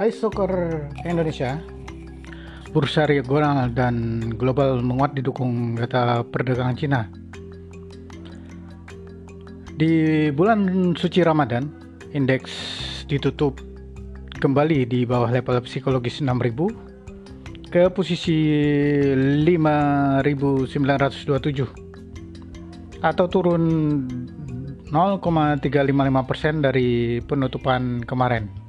Hai Soccer Indonesia, bursa regional dan global menguat didukung data perdagangan Cina. Di bulan suci Ramadan, indeks ditutup kembali di bawah level psikologis 6000 ke posisi 5927 atau turun 0,355% dari penutupan kemarin.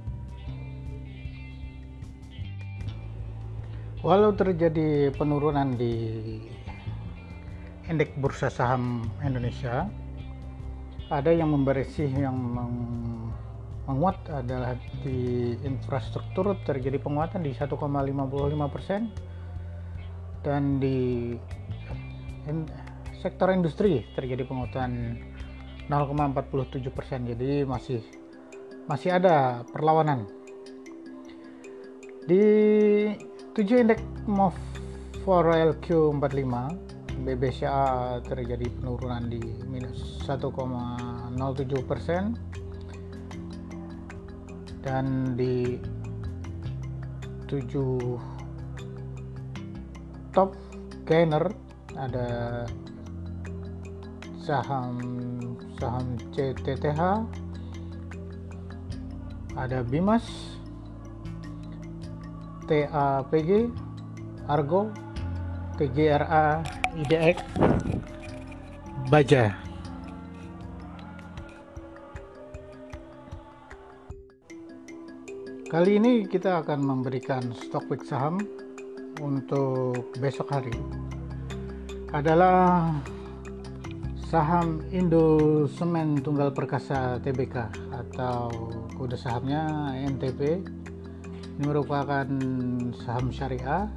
Walau terjadi penurunan di indeks bursa saham Indonesia, ada yang membersih yang meng menguat adalah di infrastruktur terjadi penguatan di 1,55 persen dan di in, sektor industri terjadi penguatan 0,47 persen. Jadi masih masih ada perlawanan. Di 7 indeks MOV for LQ 45 BBCA terjadi penurunan di minus 1,07 persen. Dan di 7 top gainer ada saham saham CTTH ada Bimas TAPG Argo TGRA IDX Baja. Kali ini kita akan memberikan stok pick saham untuk besok hari. Adalah saham Indo Semen Tunggal Perkasa TBK atau kode sahamnya NTP ini merupakan saham syariah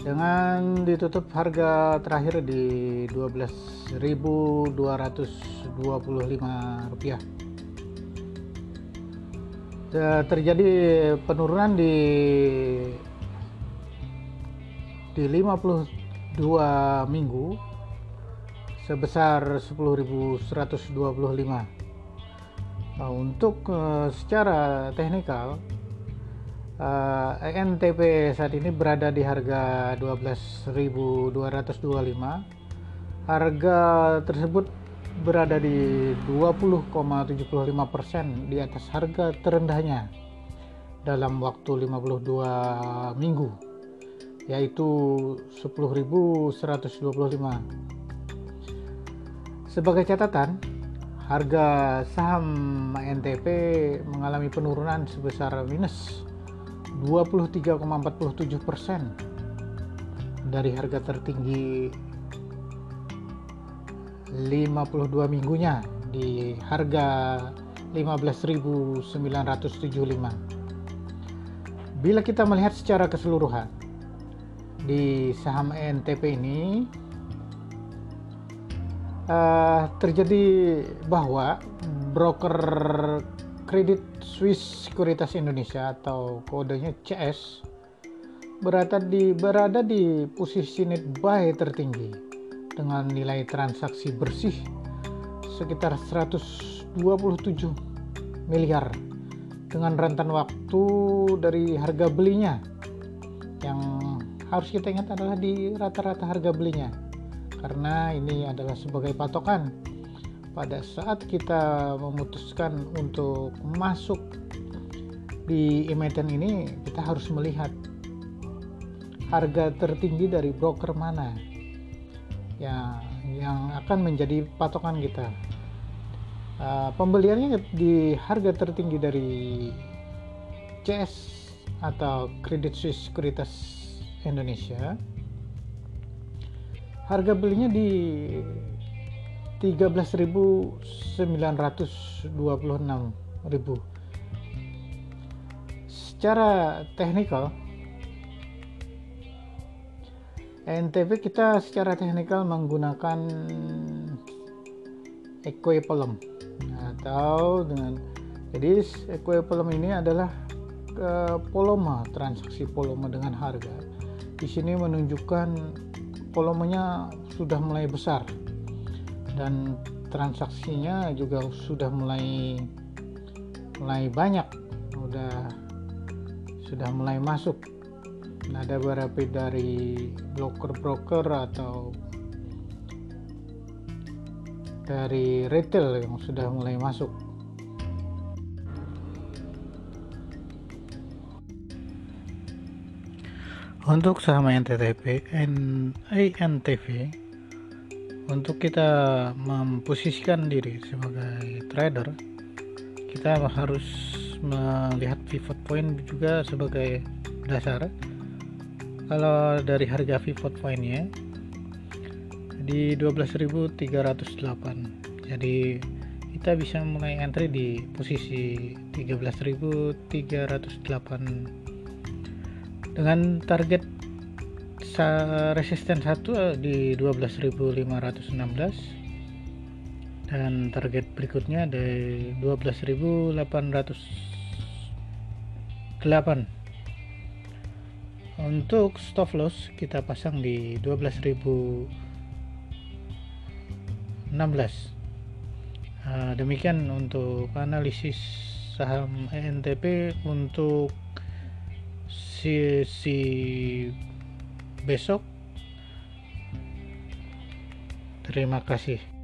dengan ditutup harga terakhir di 12.225 rupiah terjadi penurunan di di 52 minggu sebesar 10.125. Nah, untuk uh, secara teknikal uh, eh, ENTP saat ini berada di harga 12.225. Harga tersebut berada di 20,75% di atas harga terendahnya dalam waktu 52 minggu yaitu 10.125 sebagai catatan, harga saham NTP mengalami penurunan sebesar minus 23,47 persen dari harga tertinggi 52 minggunya di harga 15.975. Bila kita melihat secara keseluruhan di saham NTP ini uh, terjadi bahwa broker kredit Swiss Sekuritas Indonesia atau kodenya CS berada di berada di posisi net buy tertinggi dengan nilai transaksi bersih sekitar 127 miliar dengan rentan waktu dari harga belinya. Yang harus kita ingat adalah di rata-rata harga belinya karena ini adalah sebagai patokan pada saat kita memutuskan untuk masuk di emiten ini kita harus melihat harga tertinggi dari broker mana ya yang akan menjadi patokan kita. Uh, pembeliannya di harga tertinggi dari CS atau Credit Suisse Sekuritas Indonesia harga belinya di 13.926.000 secara teknikal NTP kita secara teknikal menggunakan equivalent atau dengan jadi equivalent ini adalah ke volume transaksi volume dengan harga. Di sini menunjukkan volumenya sudah mulai besar dan transaksinya juga sudah mulai mulai banyak. Udah sudah mulai masuk. Ada beberapa dari broker-broker atau dari retail yang sudah mulai masuk. Untuk saham NTTP NTV untuk kita memposisikan diri sebagai trader kita harus melihat pivot point juga sebagai dasar. Kalau dari harga pivot pointnya di 12.308 jadi kita bisa mulai entry di posisi 13.308 dengan target resisten 1 di 12.516 dan target berikutnya di 12.808 untuk stop loss kita pasang di 12.016 uh, demikian untuk analisis saham ENTP untuk sisi besok. Terima kasih